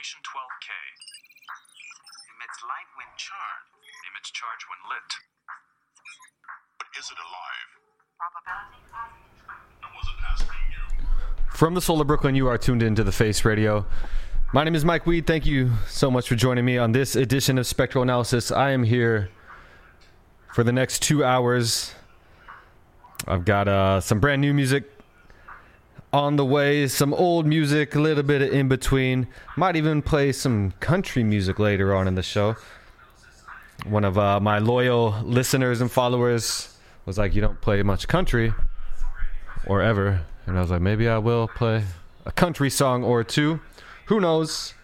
Magnification 12K. Emits light when charged. Emits charge when lit. But is it alive? Probability I wasn't asking you. From the Soul of Brooklyn, you are tuned into the Face Radio. My name is Mike Weed. Thank you so much for joining me on this edition of Spectral Analysis. I am here for the next two hours. I've got uh, some brand new music on the way, some old music, a little bit of in between. Might even play some country music later on in the show. One of uh, my loyal listeners and followers was like, You don't play much country or ever. And I was like, maybe I will play a country song or two. Who knows?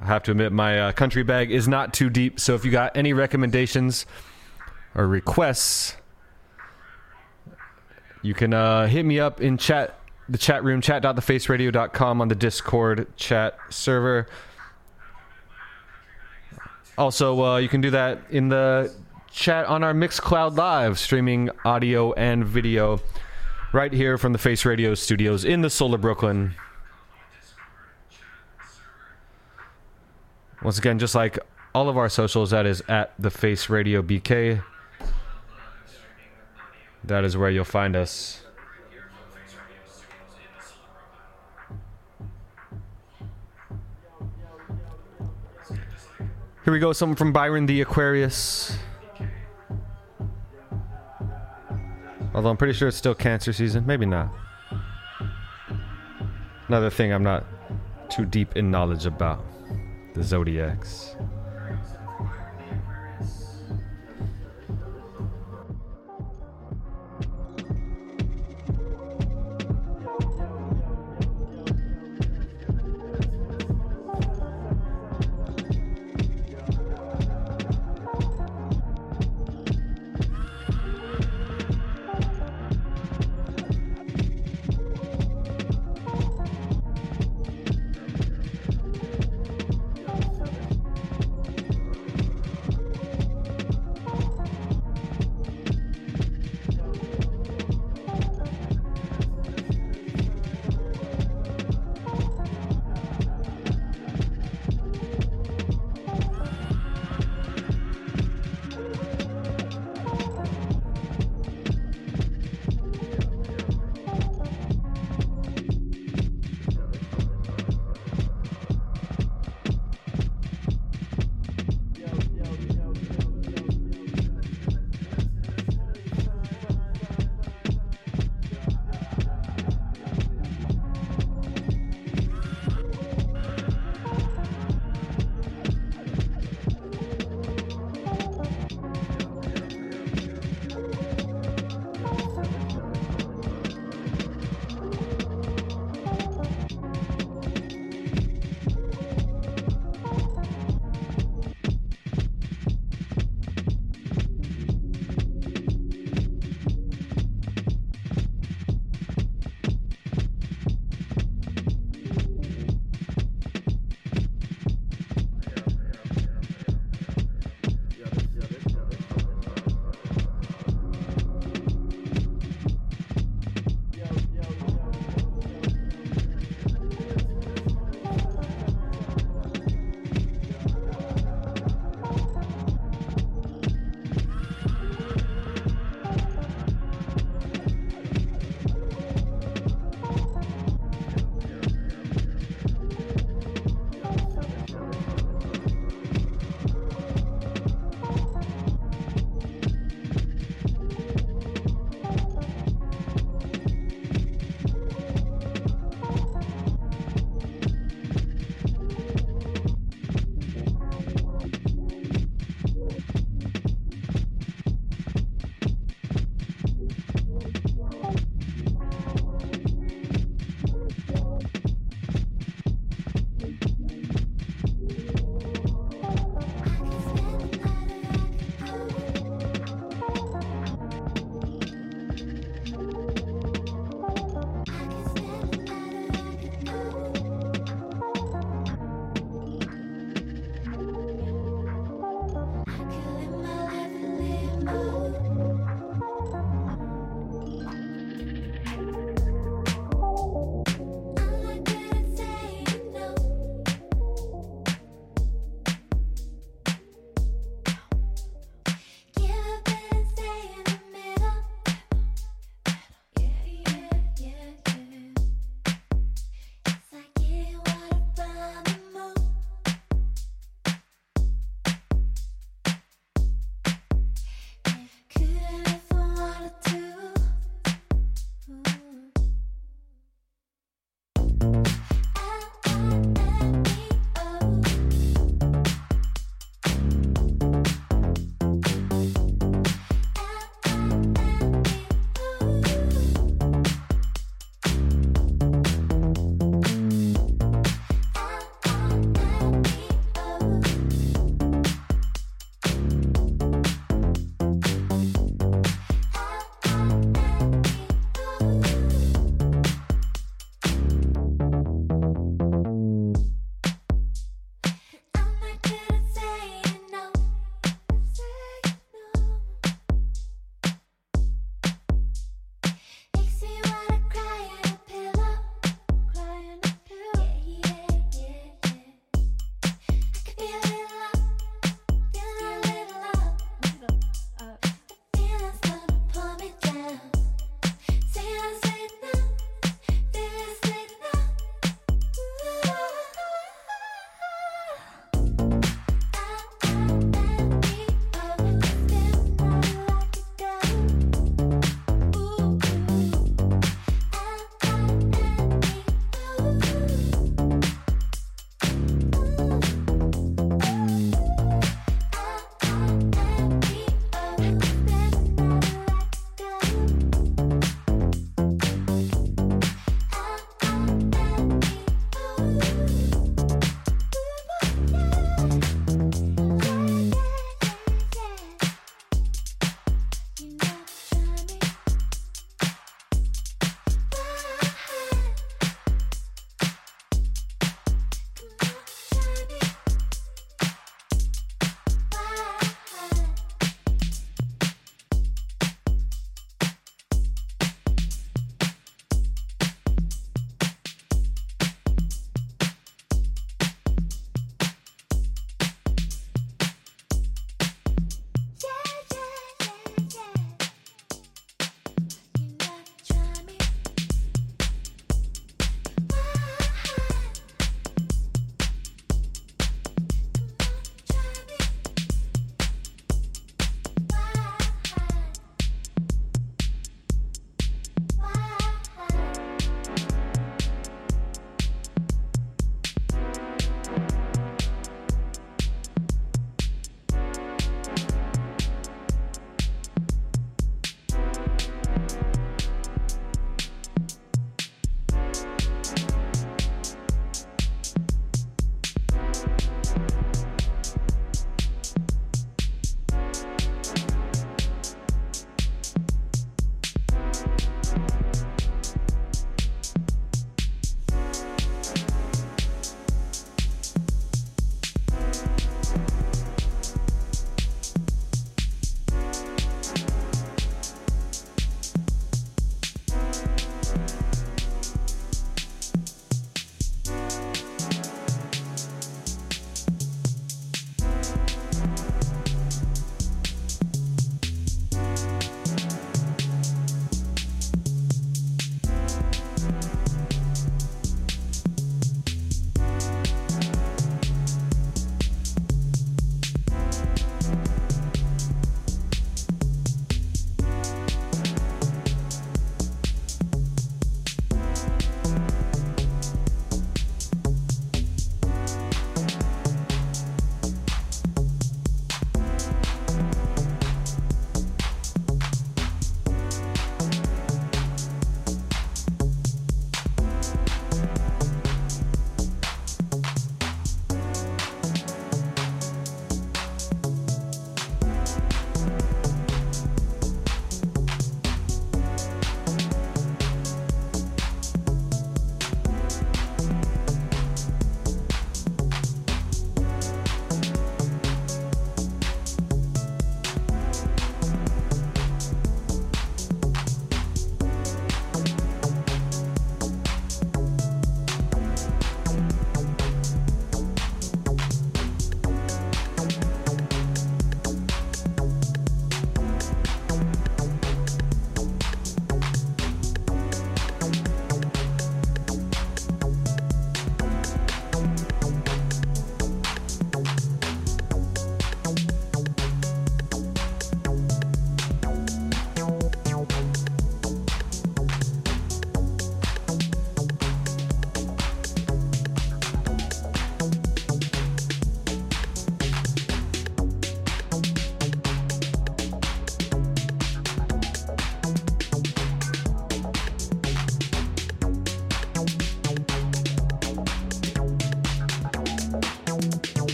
I have to admit, my uh, country bag is not too deep. So if you got any recommendations or requests, you can uh, hit me up in chat, the chat room, chat.thefaceradio.com on the Discord chat server. Also, uh, you can do that in the chat on our Mixcloud Live, streaming audio and video right here from the Face Radio studios in the Solar Brooklyn. Once again, just like all of our socials, that is at the Face Radio BK. That is where you'll find us. Here we go, something from Byron the Aquarius. Although I'm pretty sure it's still cancer season. Maybe not. Another thing I'm not too deep in knowledge about the zodiacs.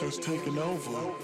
Has taken over.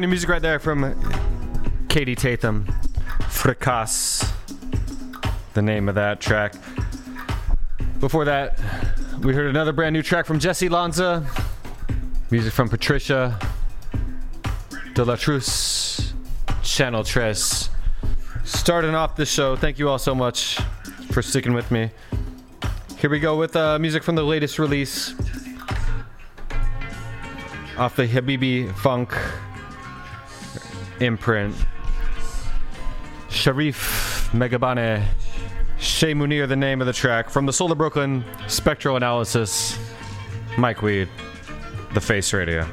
Brand new music right there from Kaidi Tatham. Fracas, the name of that track. Before that, we heard another brand new track from Jessy Lanza. Music from Patricia de la Truce, Channel Tres. Starting off the show, thank you all so much for sticking with me. Here we go with uh, music from the latest release off the Habibi Funk imprint. Sharif Megabane, Shay Munir, the name of the track. From the Soul of Brooklyn, Spectral Analysis, Mike Weed, The Face Radio.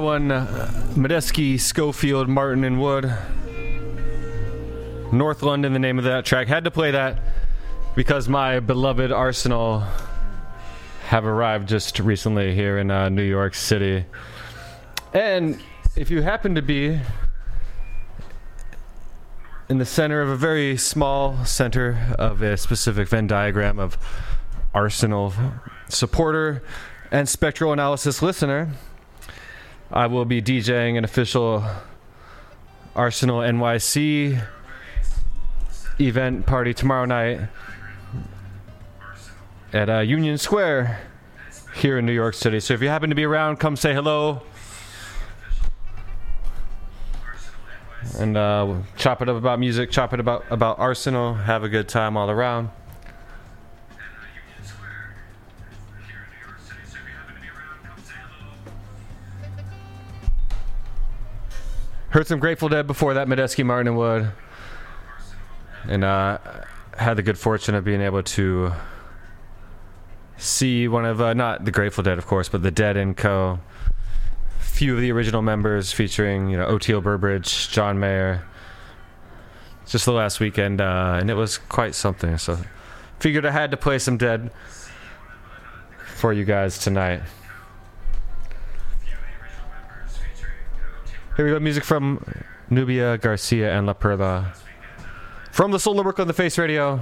That one, uh, Medeski, Scofield, Martin, and Wood. North London, the name of that track. Had to play that because my beloved Arsenal have arrived just recently here in uh, New York City. And if you happen to be in the center of a very small center of a specific Venn diagram of Arsenal supporter and spectral analysis listener, I will be DJing an official Arsenal NYC event party tomorrow night at uh, Union Square here in New York City. So if you happen to be around, come say hello. And uh, chop it up about music, chop it about about Arsenal, have a good time all around. Heard some Grateful Dead before that, Medeski, Martin, and Wood. And uh, had the good fortune of being able to see one of, uh, not the Grateful Dead, of course, but the Dead and Co. Few of the original members featuring, you know, Oteil Burbridge, John Mayer. Just the last weekend, uh, and it was quite something. So figured I had to play some Dead for you guys tonight. Here we go, music from Nubia Garcia and La Perla. From the Solar Work on the Face Radio.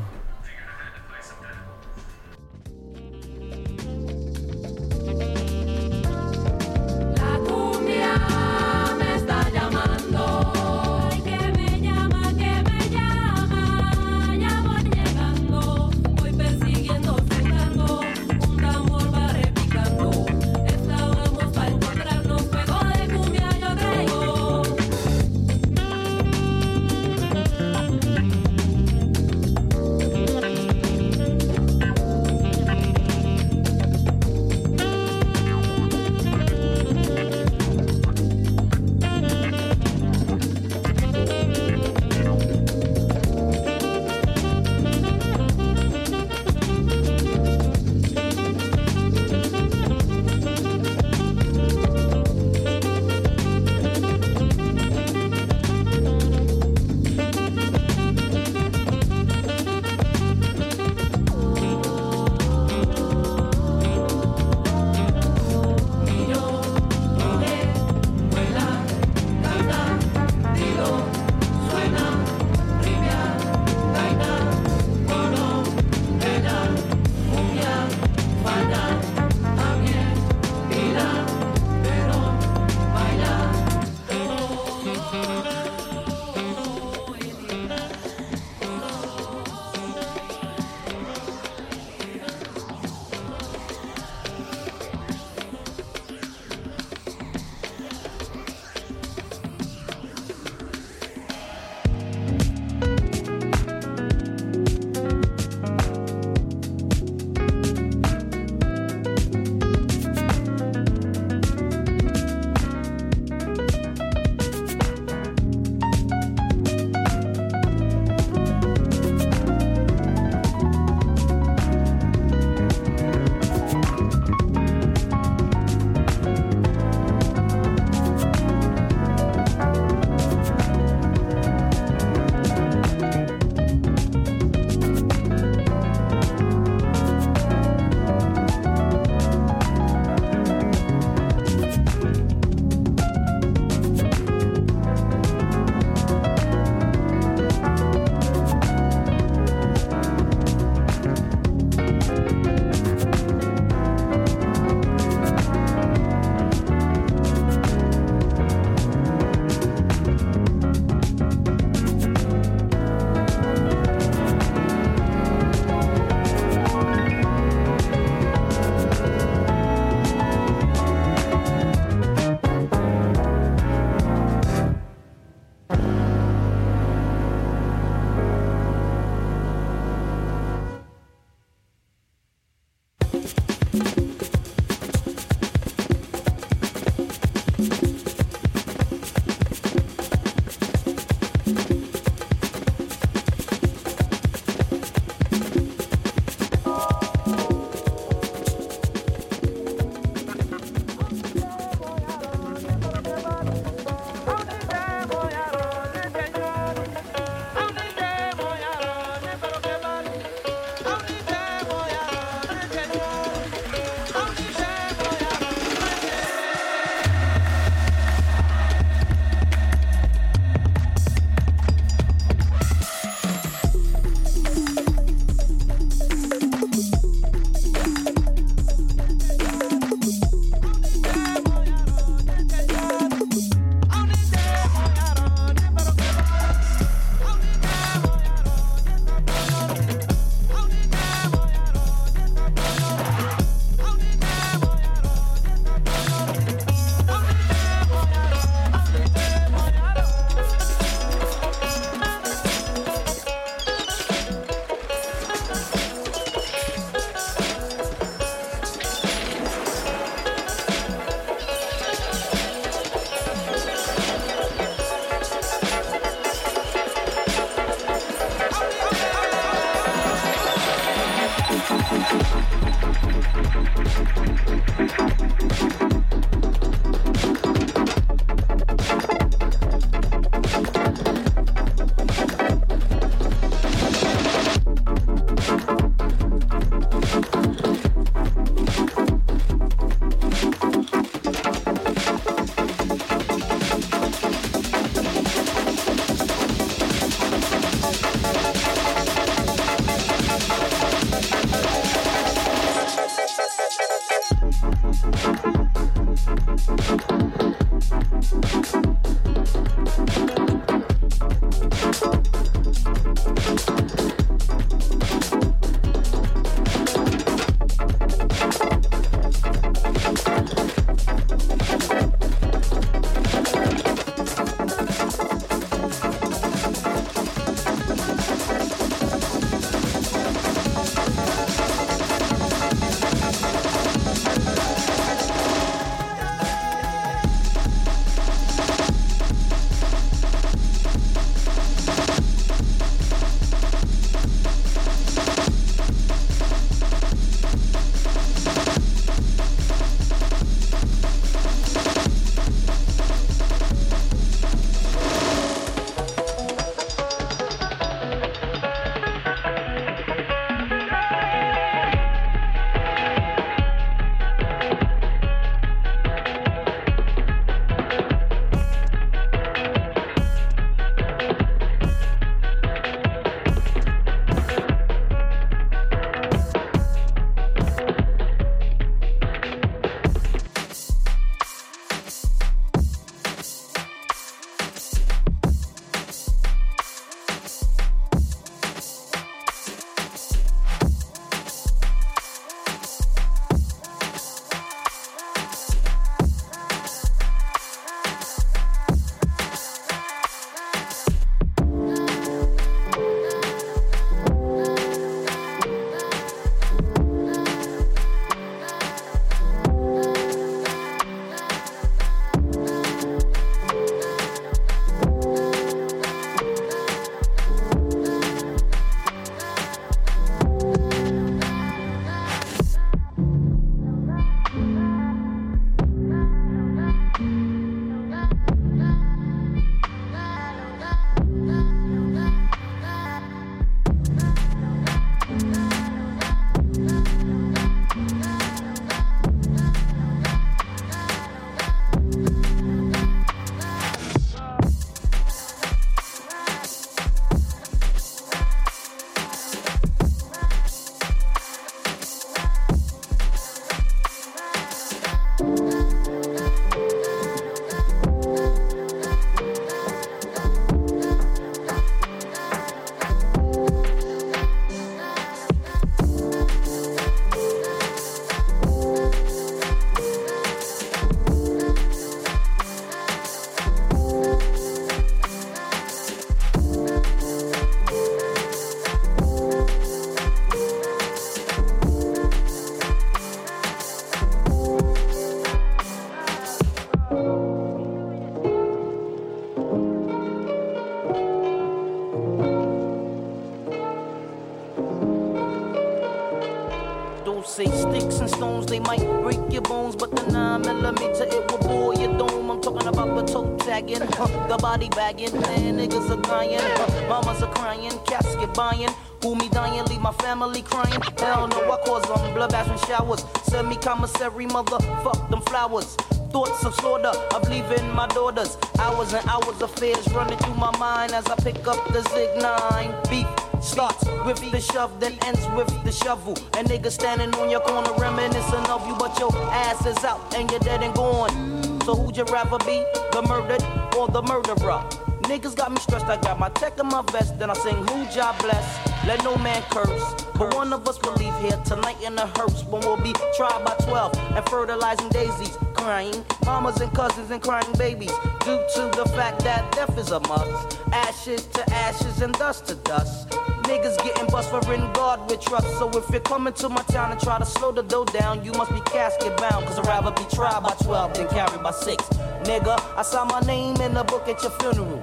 The huh, the body bagging, man, niggas are dying, mamas are crying, casket buying. Who me dying, leave my family crying. Hell no, I cause them bloodbaths and showers. Send me commissary, motherfuck them flowers. Thoughts of slaughter of leaving my daughters. Hours and hours of fears running through my mind as I pick up the Zig 9. Beef starts with the shove, then ends with the shovel. And niggas standing on your corner reminiscing of you, but your ass is out and you're dead and gone. So who'd you rather be, the murdered or the murderer? Niggas got me stressed, I got my tech in my vest, then I sing who job bless. Let no man curse. But one of us will leave here tonight in a hearse when we'll be tried by 12 and fertilizing daisies, crying mamas and cousins and crying babies due to the fact that death is a must. Ashes to ashes and dust to dust. Niggas getting bust for in God with trust. So if you're coming to my town and try to slow the dough down, you must be casket bound. Cause I'd rather be tried by 12 than carried by 6. Nigga, I saw my name in the book at your funeral.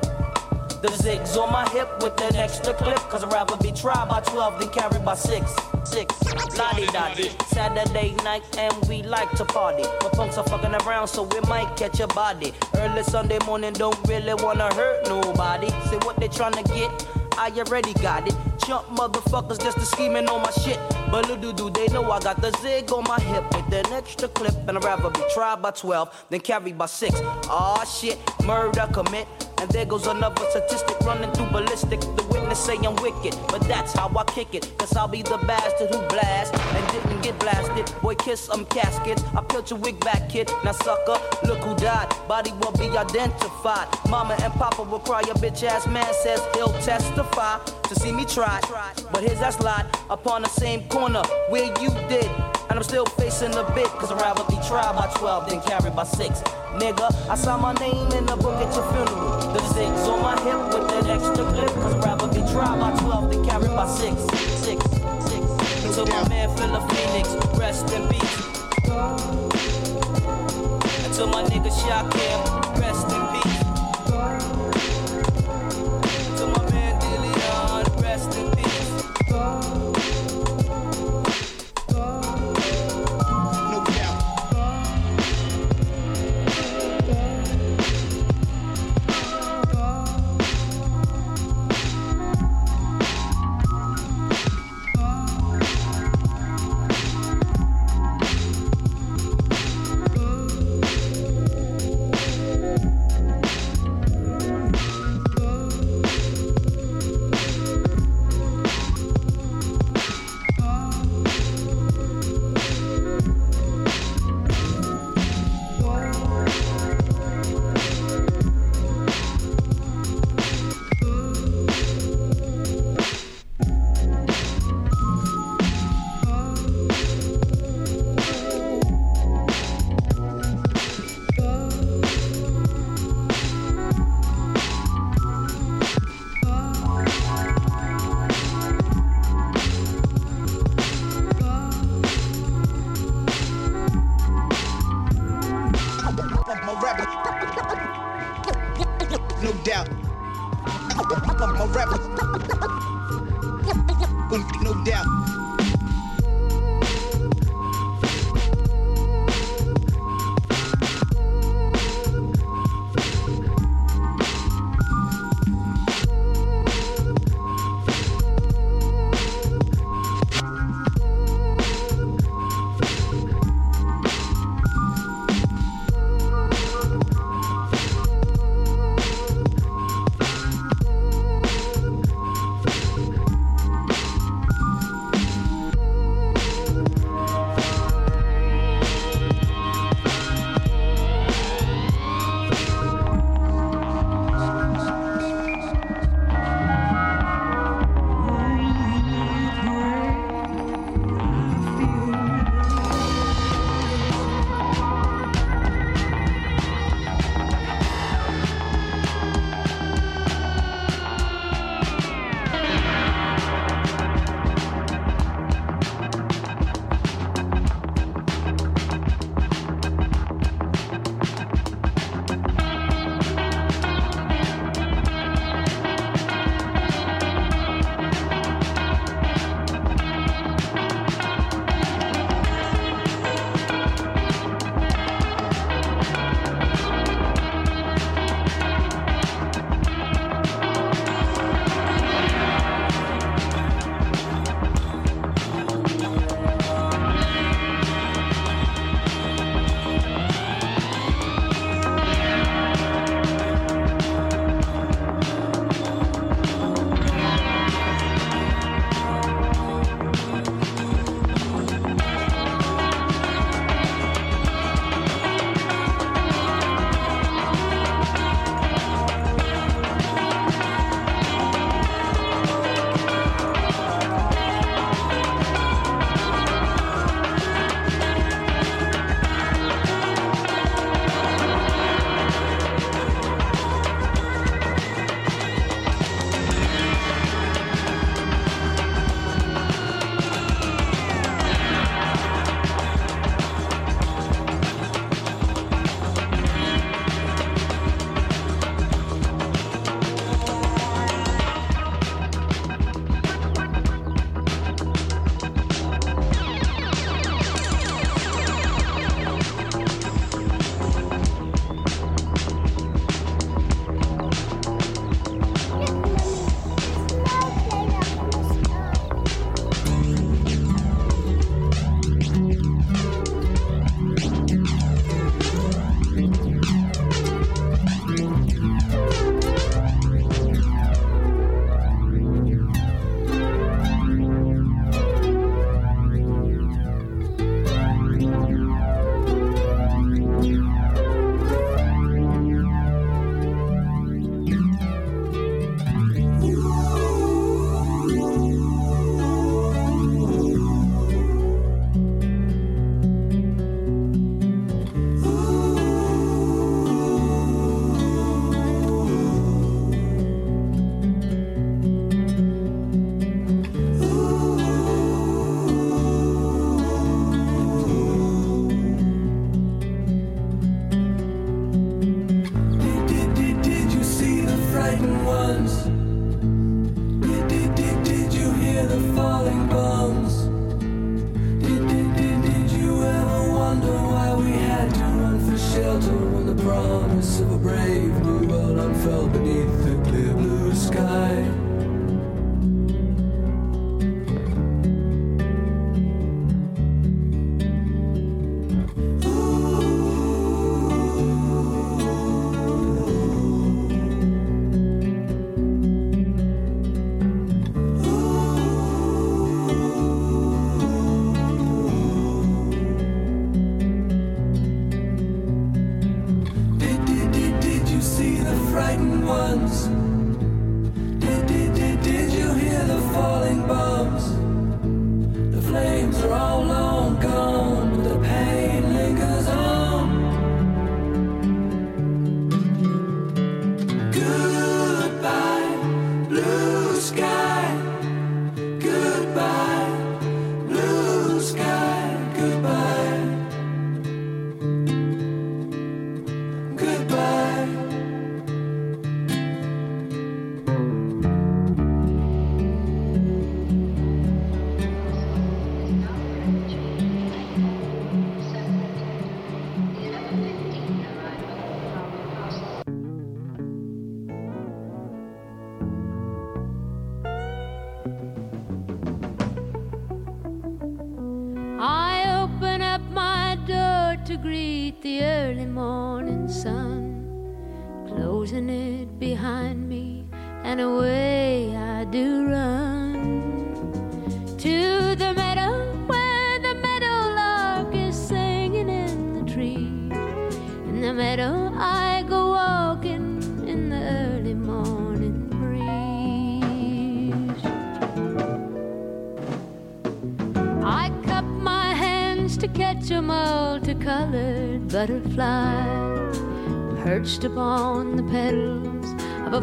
The zigs on my hip with an extra clip. Cause I'd rather be tried by 12 than carried by 6. 6. Lottie dottie. Saturday night and we like to party. But punks are fucking around so we might catch a body. Early Sunday morning don't really wanna hurt nobody. Say what they tryna get. I already got it. Jump motherfuckers just a scheming on my shit. But little do they know I got the zig on my hip with an extra clip. And I'd rather be tried by 12 than carried by 6. Aw shit, murder commit. And there goes another statistic running through ballistic. The witness say I'm wicked, but that's how I kick it. Cause I'll be the bastard who blast and didn't get blasted. Boy, kiss some caskets. I peeled your wig back, kid. Now, sucker, look who died. Body won't be identified. Mama and Papa will cry. Your bitch ass man says he'll testify to see me try. But here's that slide upon the same corner where you did. And I'm still facing a bit, cause I'd rather be tried by 12 than carried by 6. Nigga, I saw my name in the book at your funeral. The six on my hip with that extra clip, cause rather be tried by 12 than carried by 6. 6, 6. To my man Philip Phoenix, rest in peace. To my nigga Shaquille, rest in peace. To my man Dillion, rest in peace.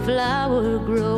flower grows.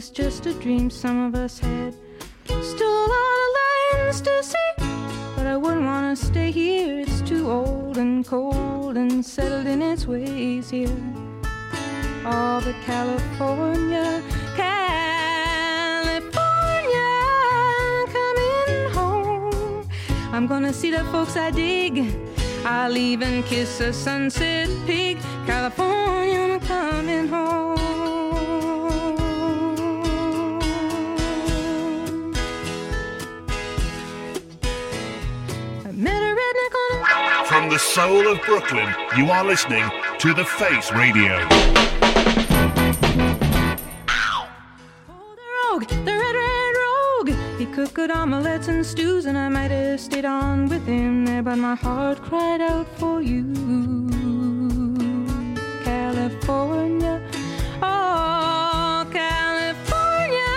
was just a dream some of us had. Still a lot of lines to see, but I wouldn't want to stay here. It's too old and cold and settled in its ways here. All but California, California, coming home. I'm gonna see the folks I dig. I'll even kiss a sunset pig, California. From the soul of Brooklyn, you are listening to The Face Radio. Oh, the rogue, the red, red rogue. He cooked good omelets and stews, and I might have stayed on with him there, but my heart cried out for you. California, oh, California,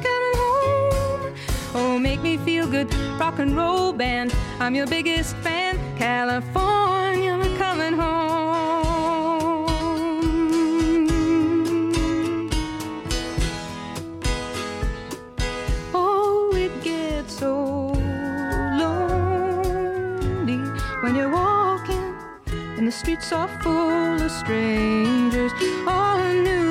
coming home. Oh, make me feel good, rock and roll band. I'm your biggest fan. California, I'm coming home. Oh, it gets so lonely when you're walking and the streets are full of strangers. All the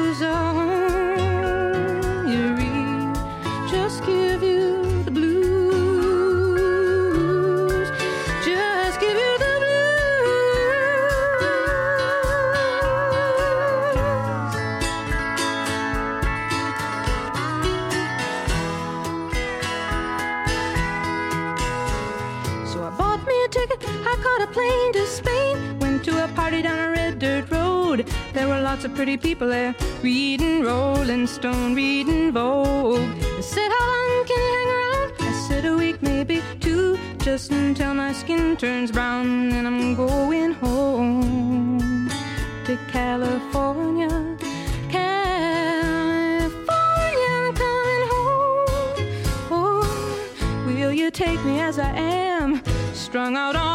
lots of pretty people there, reading Rolling Stone, reading Vogue. They said, How long can you hang around? I said, A week, maybe two, just until my skin turns brown. And I'm going home to California. California, I'm coming home. Oh, will you take me as I am? Strung out on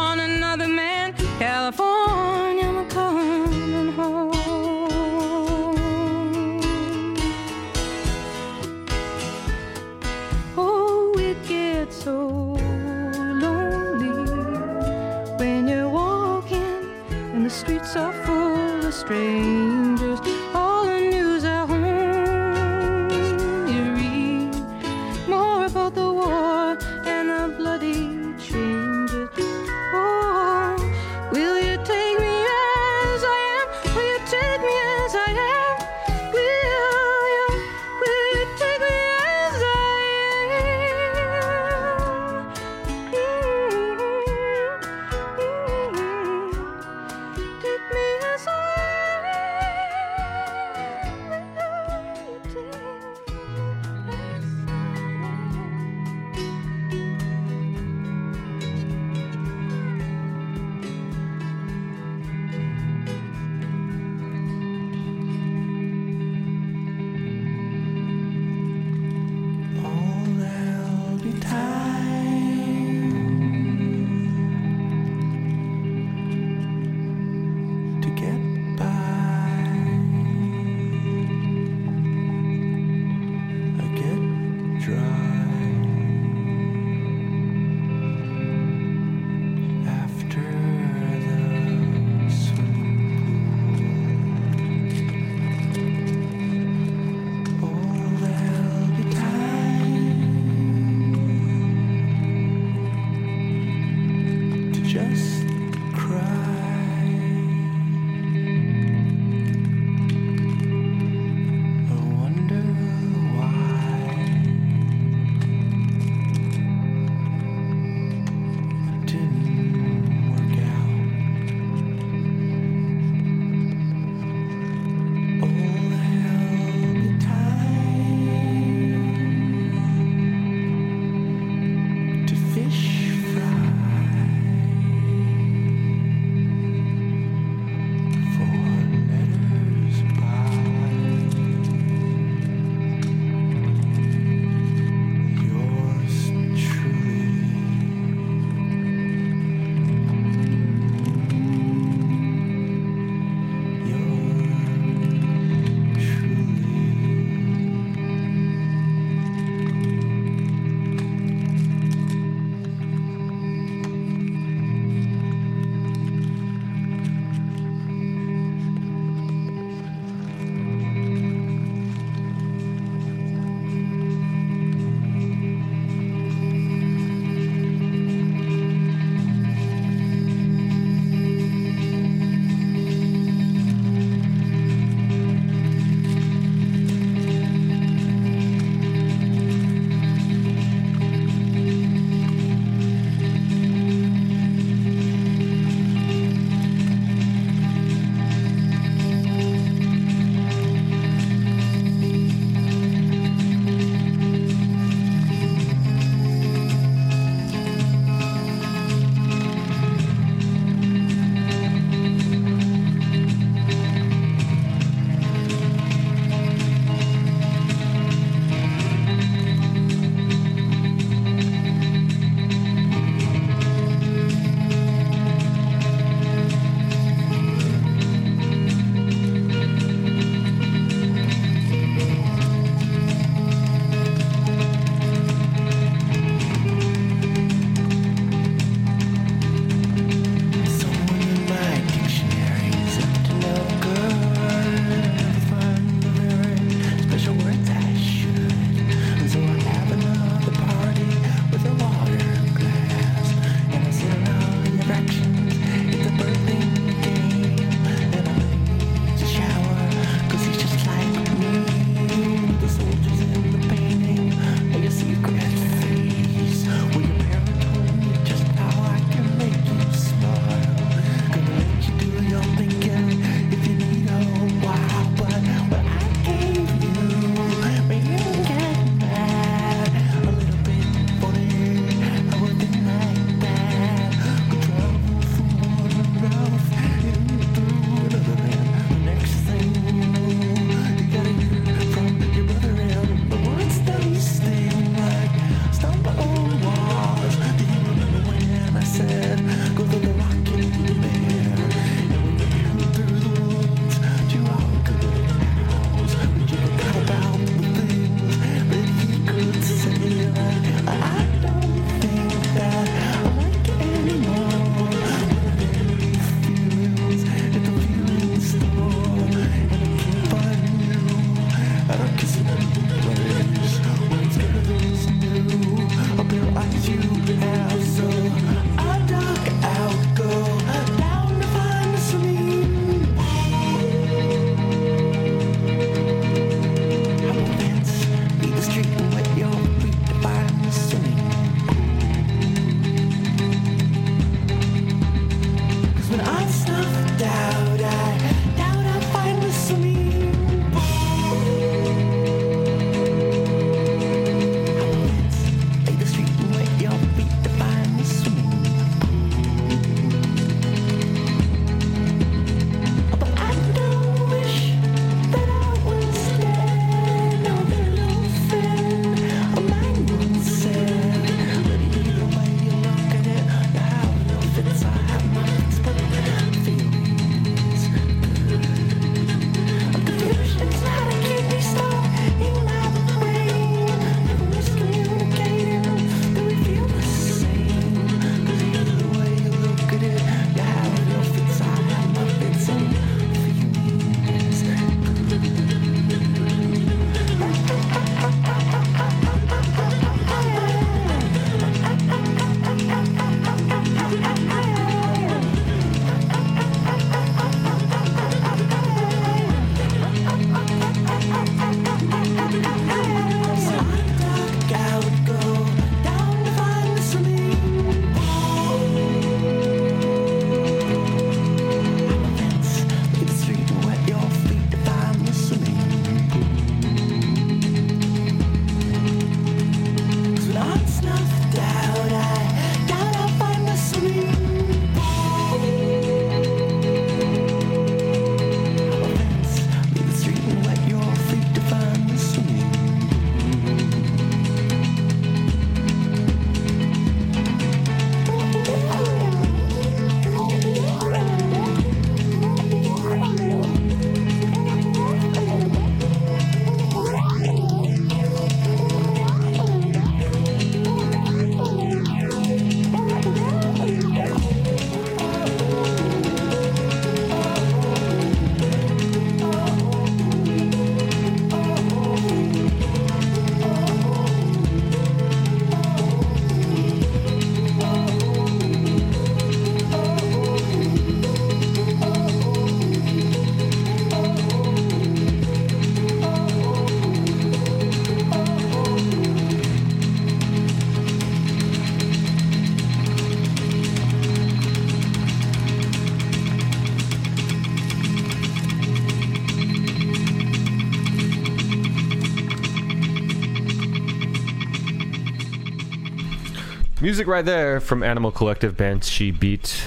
Music right there from Animal Collective Banshee Beat.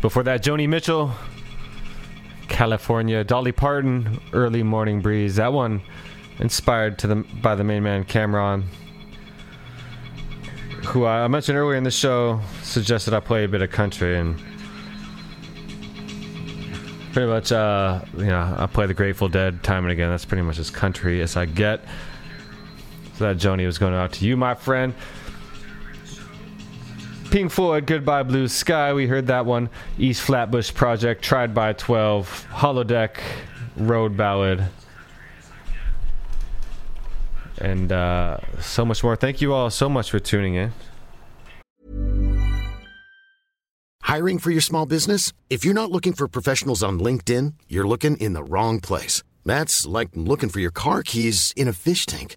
Before that, Joni Mitchell, California, Dolly Parton, Early Morning Breeze. That one inspired to the by the main man Cameron, who I mentioned earlier in the show, suggested I play a bit of country and pretty much uh you know I play the Grateful Dead time and again. That's pretty much as country as I get. So that Joni was going out to you, my friend. Pink Floyd, Goodbye Blue Sky. We heard that one. East Flatbush Project, Tried by 12, Holodeck, Road Ballad, and uh, so much more. Thank you all so much for tuning in. Hiring for your small business? If you're not looking for professionals on LinkedIn, you're looking in the wrong place. That's like looking for your car keys in a fish tank.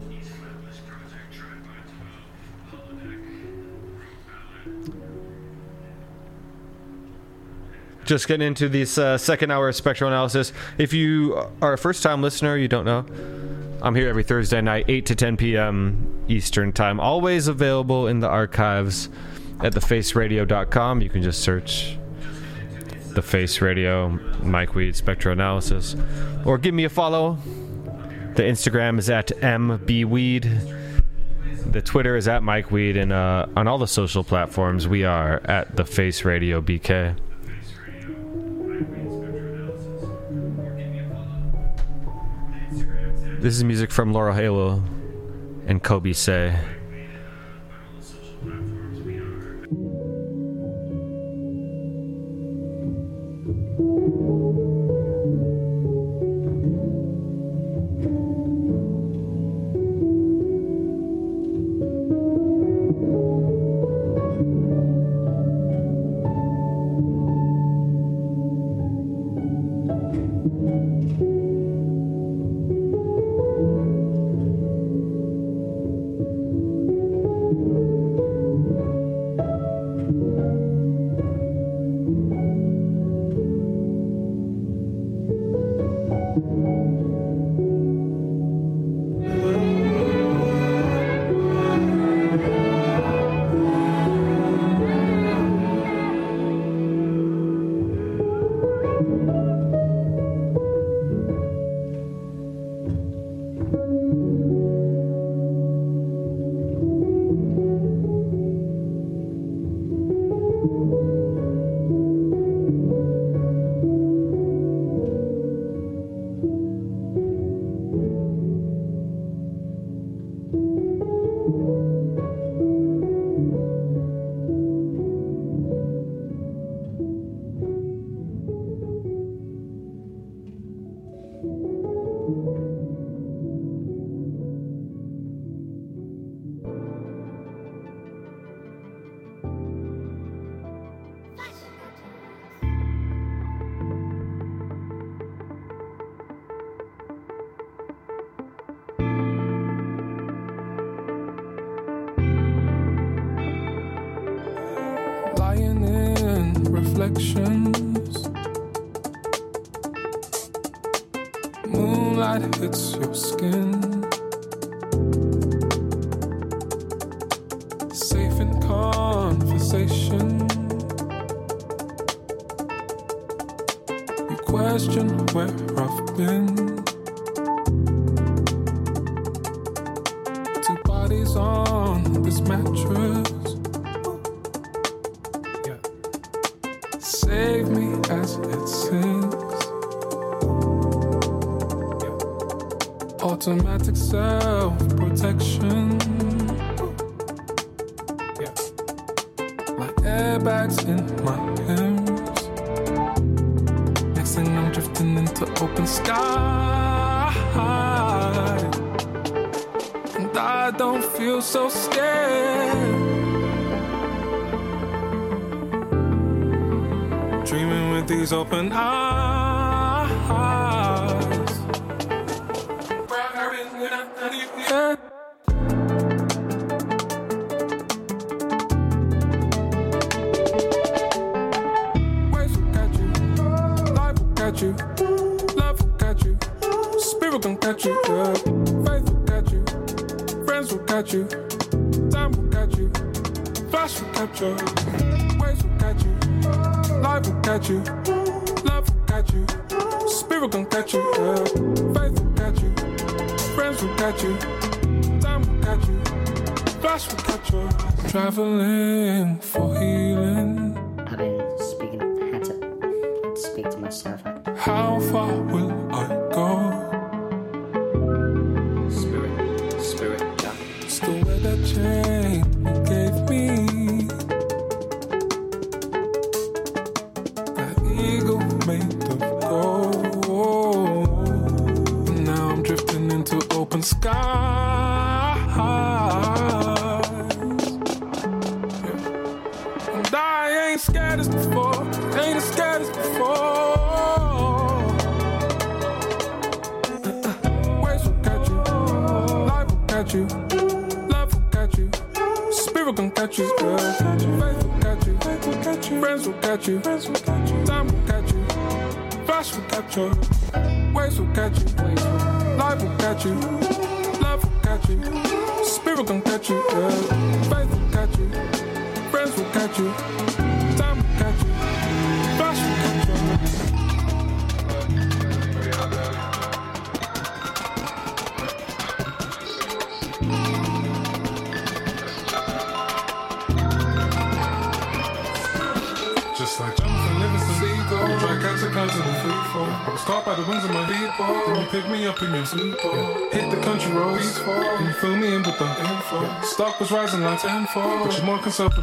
Just getting into this uh, second hour of spectral analysis. If you are a first time listener, you don't know, I'm here every Thursday night, 8 to 10 p.m. Eastern Time. Always available in the archives at thefaceradio.com. You can just search The Face Radio, Mike Weed, Spectral Analysis, or give me a follow. The Instagram is at mbweed. The Twitter is at Mike Weed, and uh, on all the social platforms, we are at The Face Radio BK. This is music from Laurel Halo and Coby Sey. Save me as it sings. Automatic self protection. My airbags in my hands. Next thing I'm drifting into open sky. And I don't feel so scared. dreaming with these open eyes. down tenfold. But you're more concerned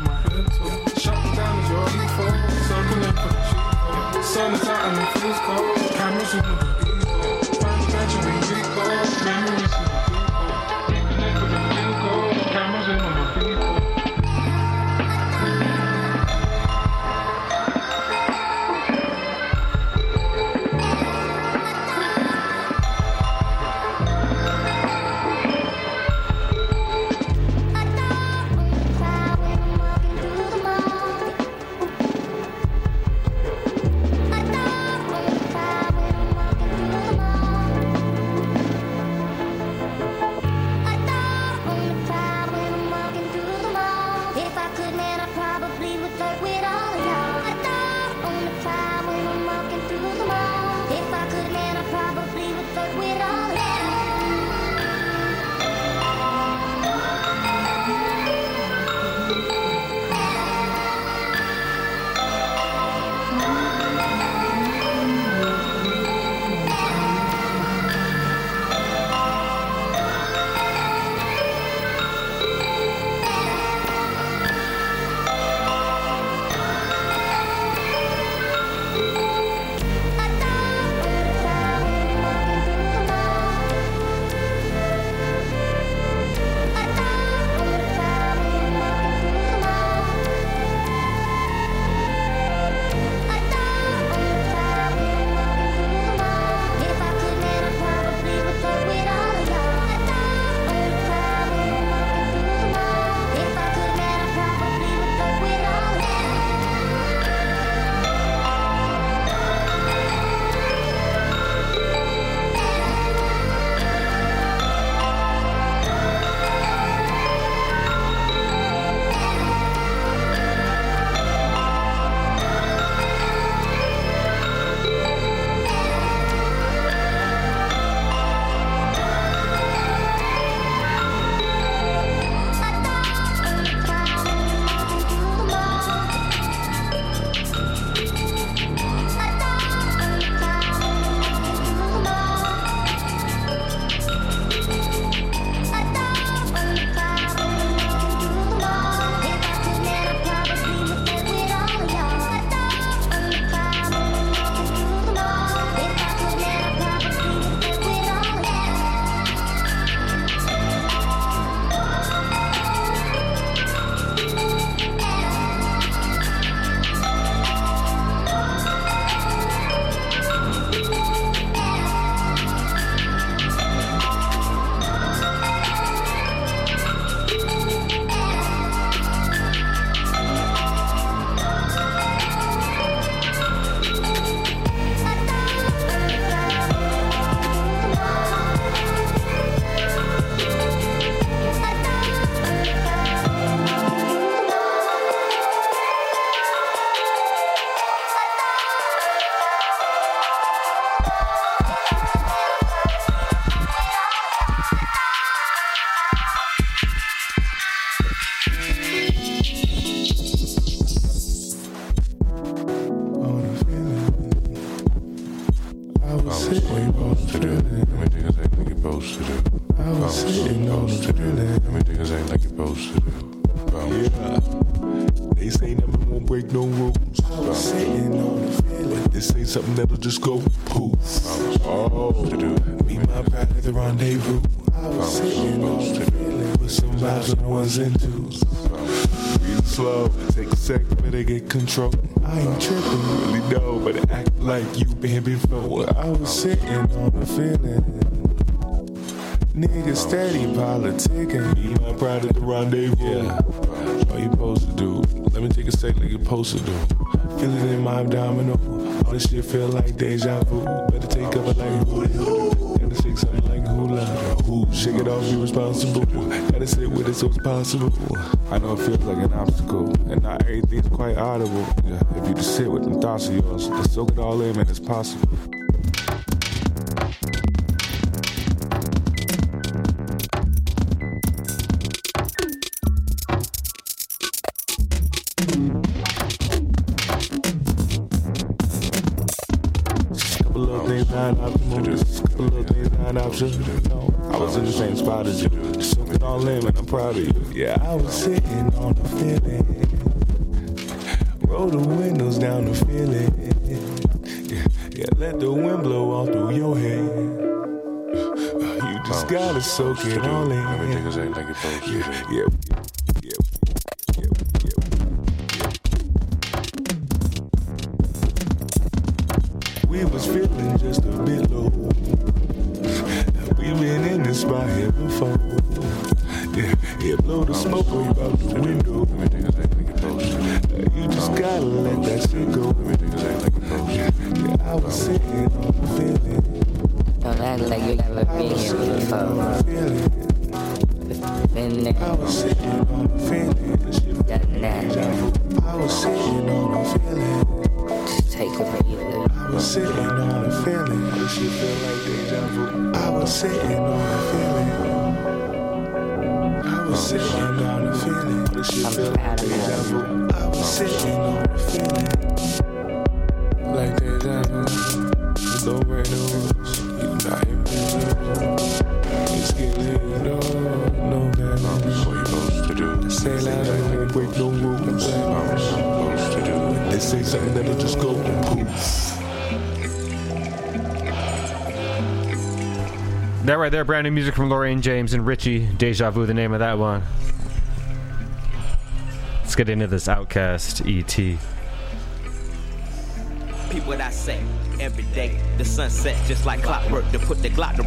poof. that'll just go poof. Oh, meet my pride at the rendezvous. I was sitting on the feeling. Put some vibes the ones and twos. Real slow, take a sec, better get control. I ain't tripping, really know, but act like you been before. I was sitting on the feeling. Nigga steady politicking. Be my pride at the rendezvous. Yeah. All you supposed to do. Let me take a sec like you supposed to do. Feel like deja vu. Better take cover like who Gotta shake something like hula. Ooh, shake it off, be responsible. Gotta sit with it so it's possible. I know it feels like an obstacle, and not everything's quite audible. Yeah, if you just sit with them thoughts of yours, just soak it all in, man, it's possible. I was in the same spot as you. Just soak it all in, man. I'm proud of you. Yeah, I was sitting on the feeling. Roll the windows down the feeling. Yeah, yeah, let the wind blow all through your hair. You just gotta soak it all in. Everything is like supposed to. Yeah, yeah. Right there, brand new music from Loraine James and Richie. Deja Vu, the name of that one. Let's get into this OutKast ET. Peep what I say every day. The sunset just like clockwork to put the Glock to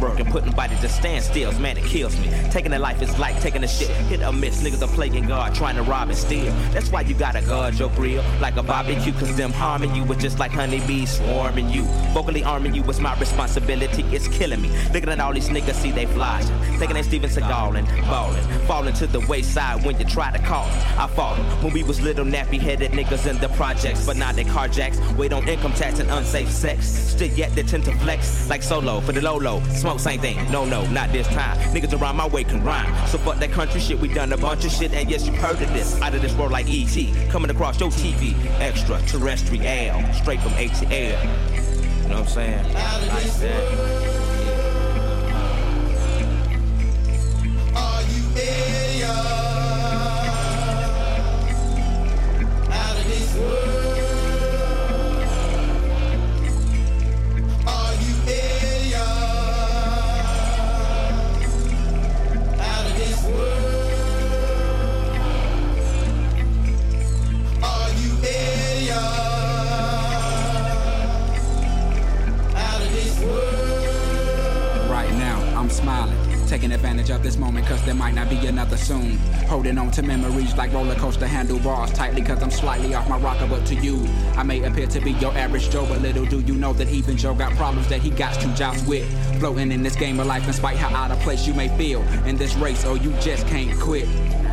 to stand stills. Man, it kills me. Taking a life is like taking a shit. Hit or miss. Niggas are playing God, trying to rob and steal. That's why you gotta guard your grill like a barbecue. Cause them harming you was just like honeybees swarming you. Vocally arming you was my responsibility. It's killing me. Looking at all these niggas, see they flying. Thinking they Steven Seagal and ballin'. Falling to the wayside when you try to call. I fought 'em when we was little nappy headed niggas in the projects. But now they carjacks. Wait on income tax and unsafe sex. Still yet they tend to flex like solo for the low low. Smoke same thing. No, no, not this time. Niggas around my way can rhyme. So fuck that country shit. We done a bunch of shit. And yes, you heard of this. Out of this world like ET. Coming across your TV. Extraterrestrial. Straight from ATL. You know what I'm saying? Like that. To memories like roller coaster handlebars tightly cause I'm slightly off my rocker. But to you, I may appear to be your average Joe, but little do you know that even Joe got problems that he got to joust with. Floating in this game of life, in spite how out of place you may feel in this race, oh you just can't quit.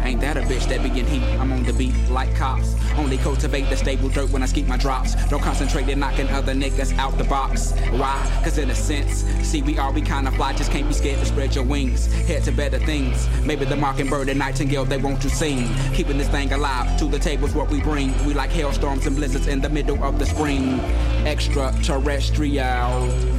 Ain't that a bitch that be in heat? I'm on the beat like cops. Only cultivate the stable dirt when I skeet my drops. Don't concentrate in knocking other niggas out the box. Why? Cause in a sense, see we are we kinda fly, just can't be scared to spread your wings. Head to better things. Maybe the mockingbird and nightingale they want to sing. Keeping this thing alive to the table's what we bring. We like hailstorms and blizzards in the middle of the spring. Extraterrestrial.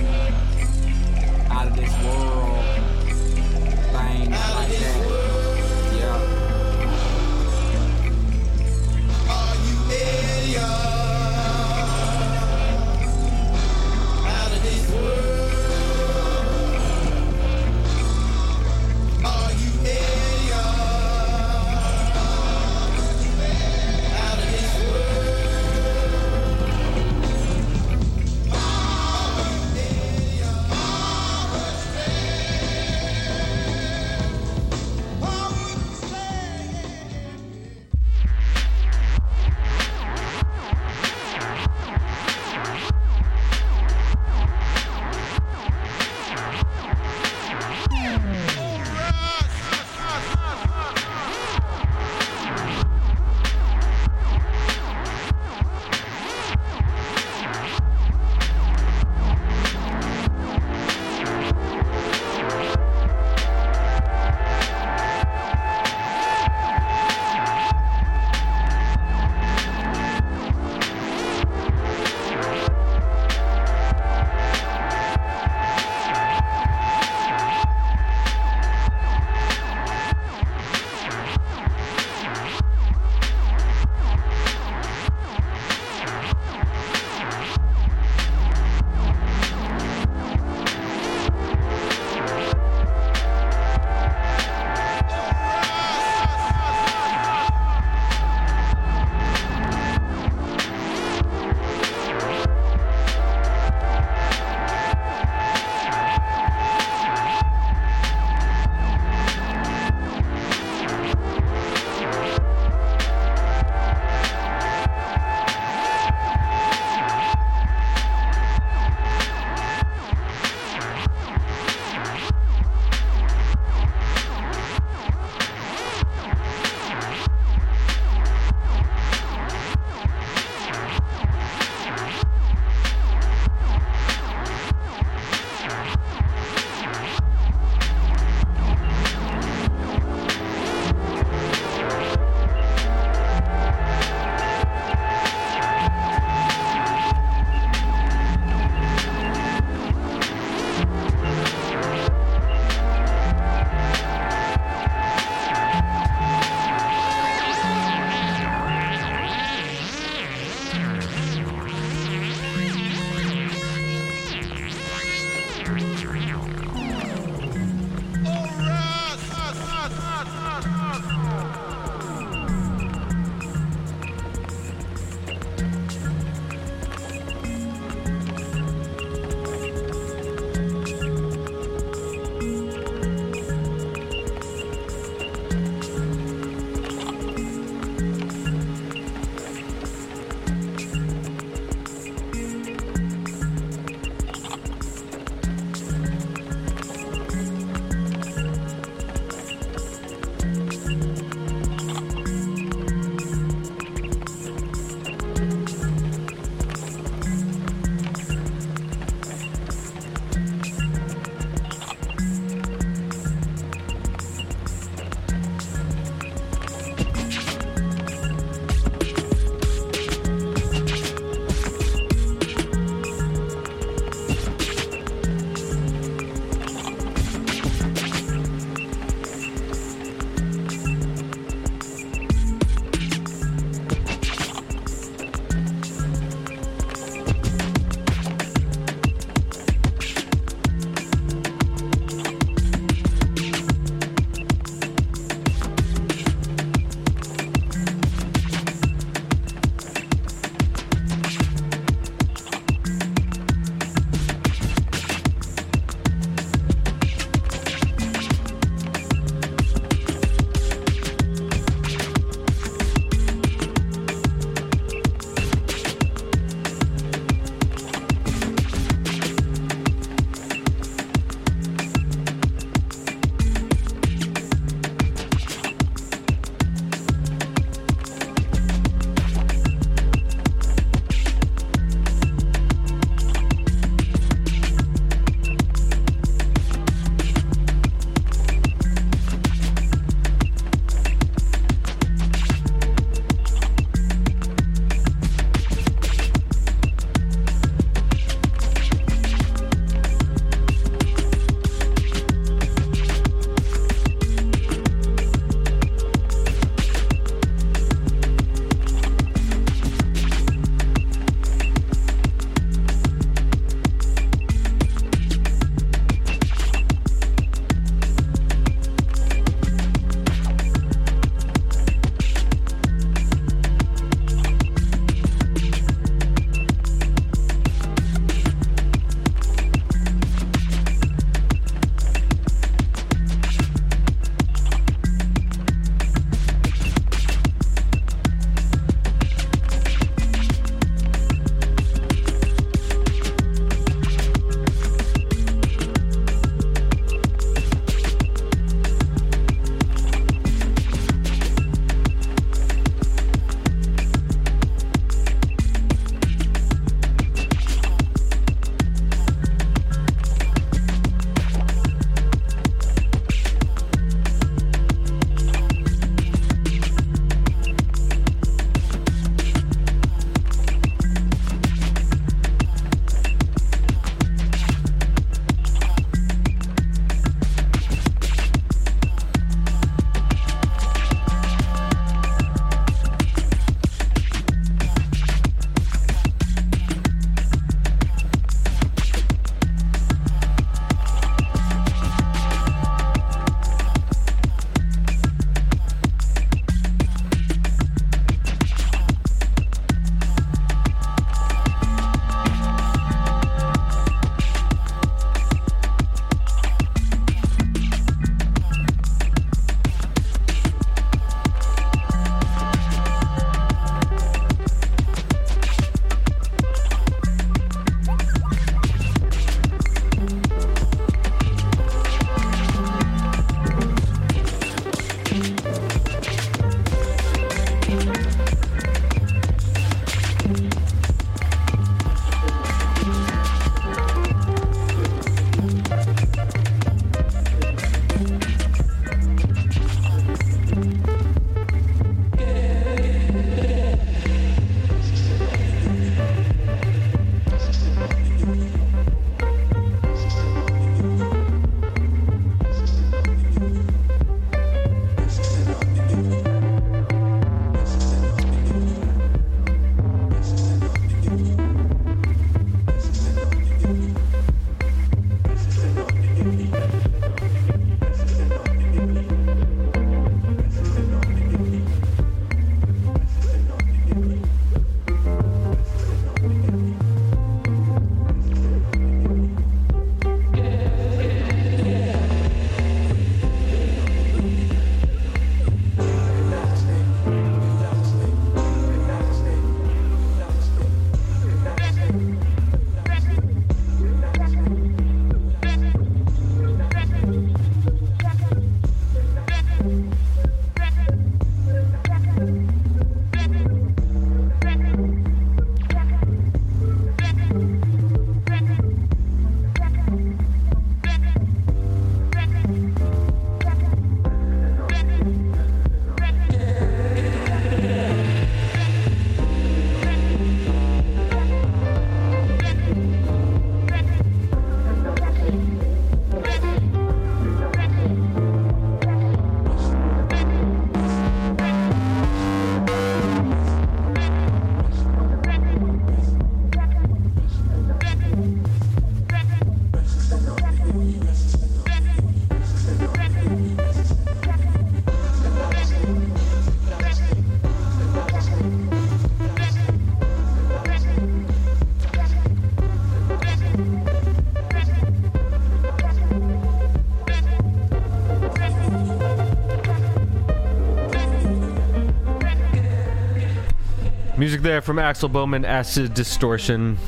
Music there from Axel Boman, Acid Distortion,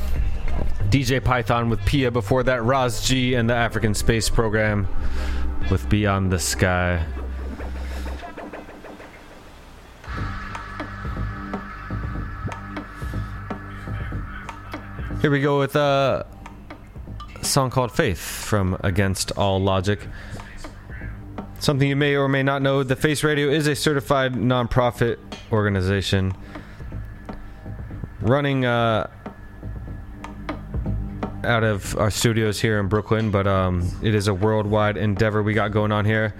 DJ Python with Pia. Before that, Ras G and the Afrikan Space Program with Beyond the Sky. Here we go with uh, a song called Faith from Against All Logic. Something you may or may not know the Face Radio is a certified nonprofit organization running uh, out of our studios here in Brooklyn, but um, it is a worldwide endeavor we got going on here.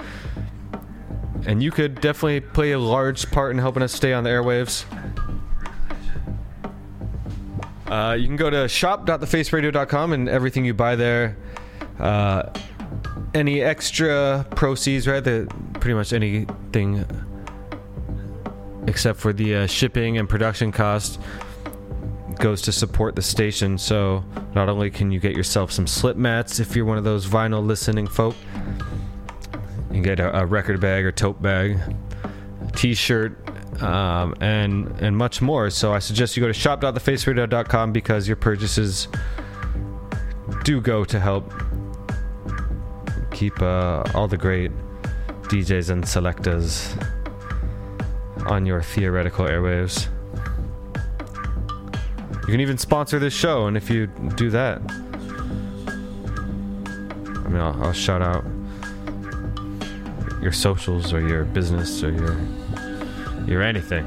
And you could definitely play a large part in helping us stay on the airwaves. Uh, you can go to shop.thefaceradio.com and everything you buy there. Uh, any extra proceeds, right? The, pretty much anything except for the uh, shipping and production cost goes to support the station. So not only can you get yourself some slip mats if you're one of those vinyl listening folk, you get a, a record bag or tote bag, t-shirt, um, and and much more. So I suggest you go to shop.thefaceradio.com because your purchases do go to help keep uh, all the great DJs and selectors on your theoretical airwaves. You can even sponsor this show, and if you do that, I mean, I'll, I'll shout out your socials or your business or your your anything.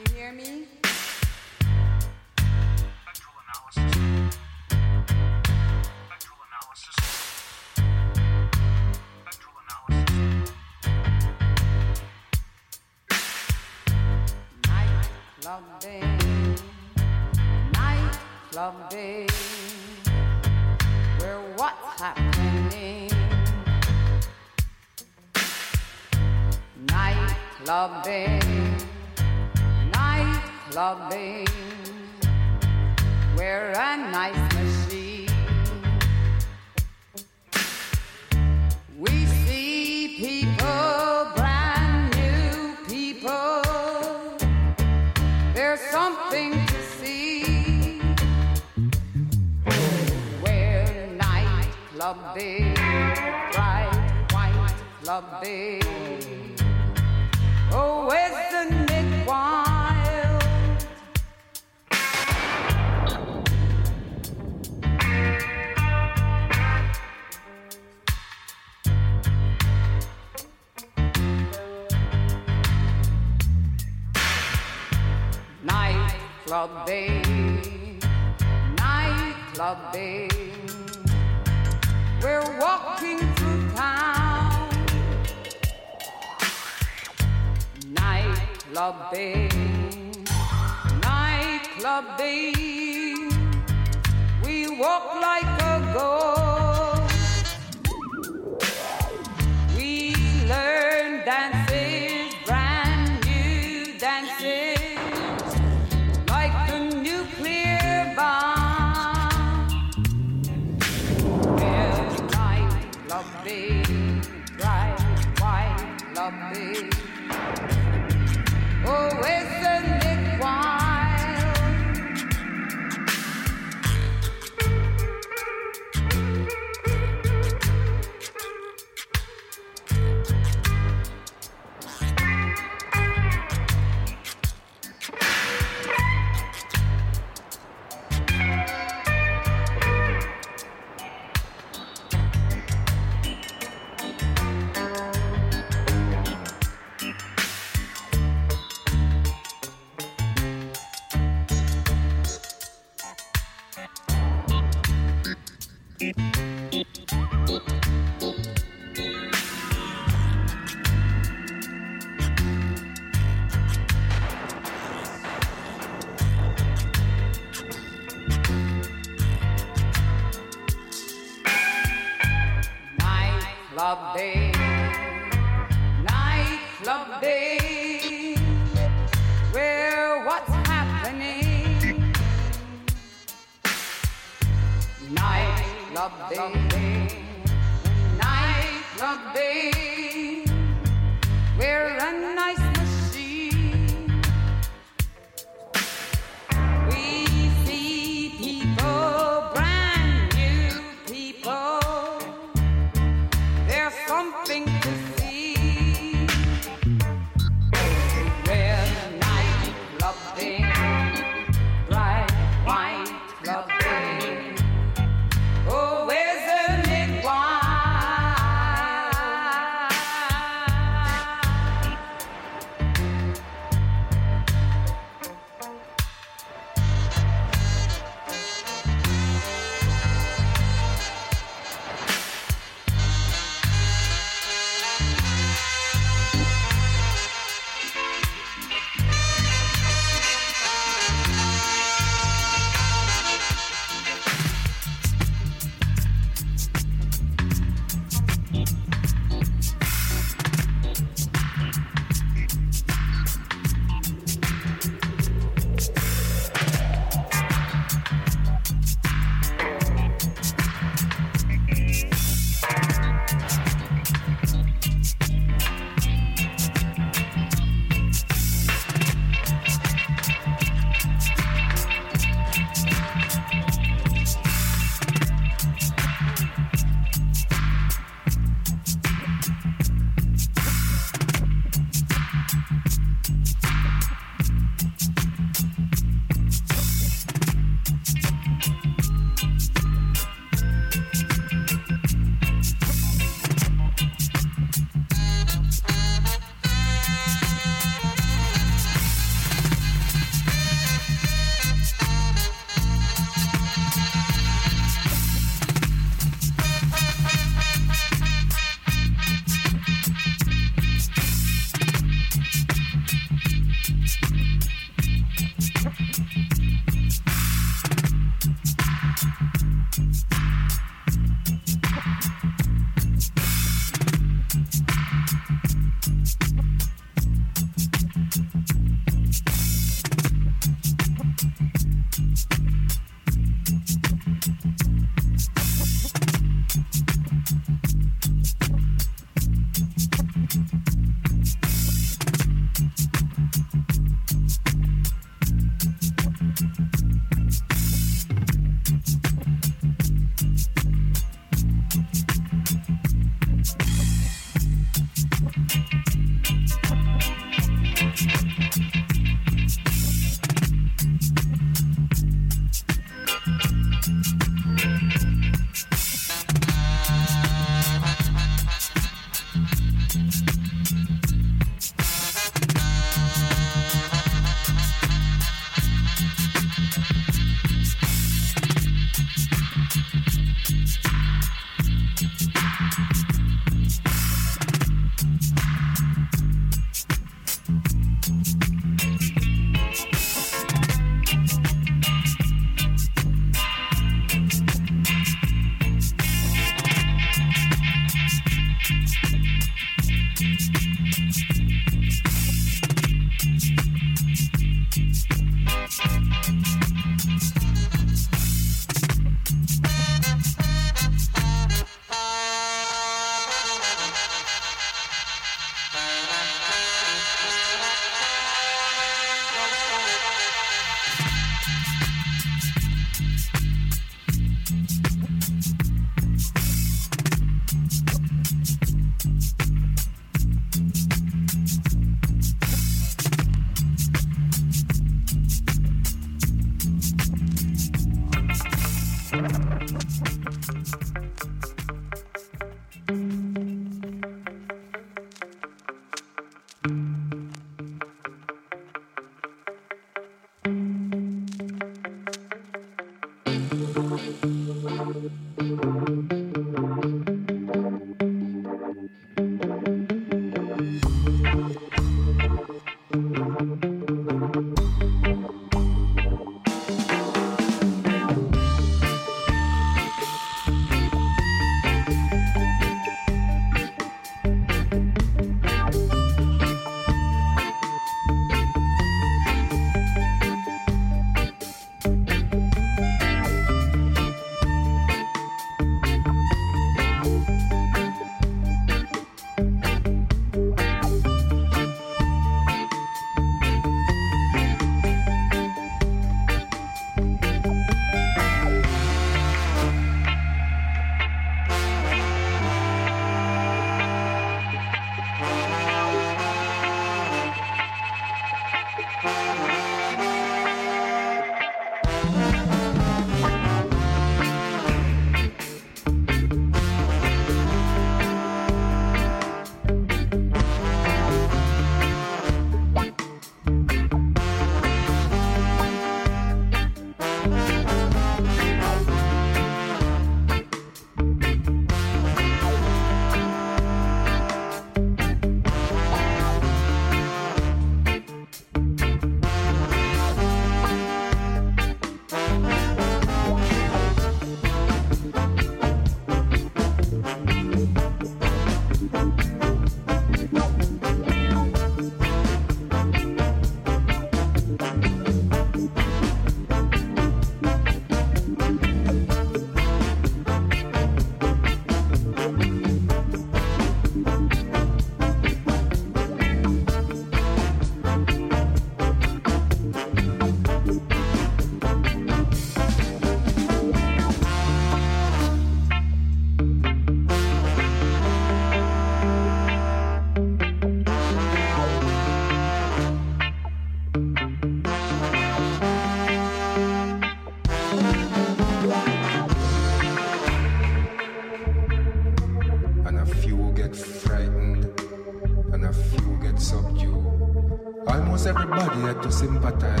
Sympathize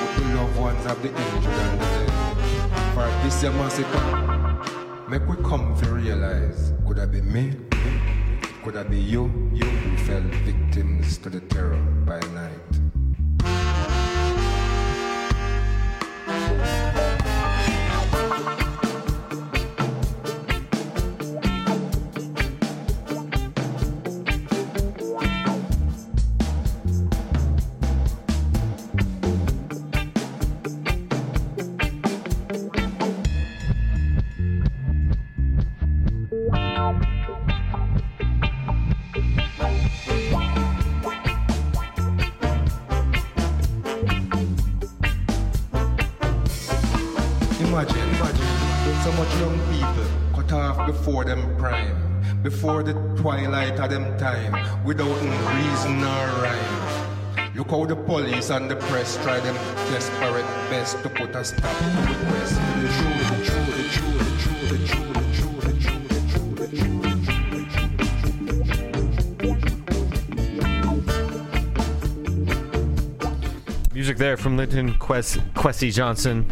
with the loved ones of the injured and the dead. For this year massacre, make we come to realize, could have been me, could have been you, you who fell victims to the terror by night. police and the press try them desperate best to put a stop to the press. The truth, the truth, the truth, the truth, the truth. Music there from Linton Kwesi, Kwesi Johnson,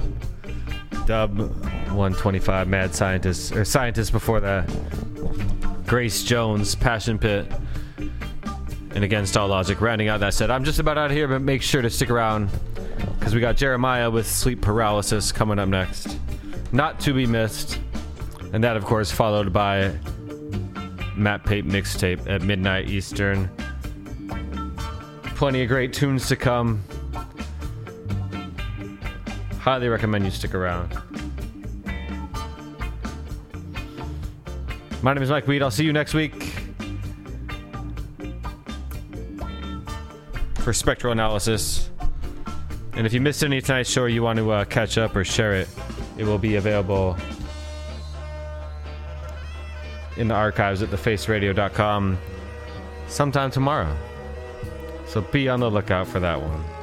dub 125 Mad Scientist, or Scientist before that. Grace Jones, Passion Pit and Against All Logic. Rounding out that set. I'm just about out of here, but make sure to stick around because we got Jeremiah with Sleep Paralysis coming up next. Not to be missed. And that, of course, followed by Matt Pape mixtape at midnight Eastern. Plenty of great tunes to come. Highly recommend you stick around. My name is Mike Weed. I'll see you next week for spectral analysis. And if you missed any of tonight's show or you want to uh, catch up or share it, it will be available in the archives at thefaceradio.com sometime tomorrow. So be on the lookout for that one.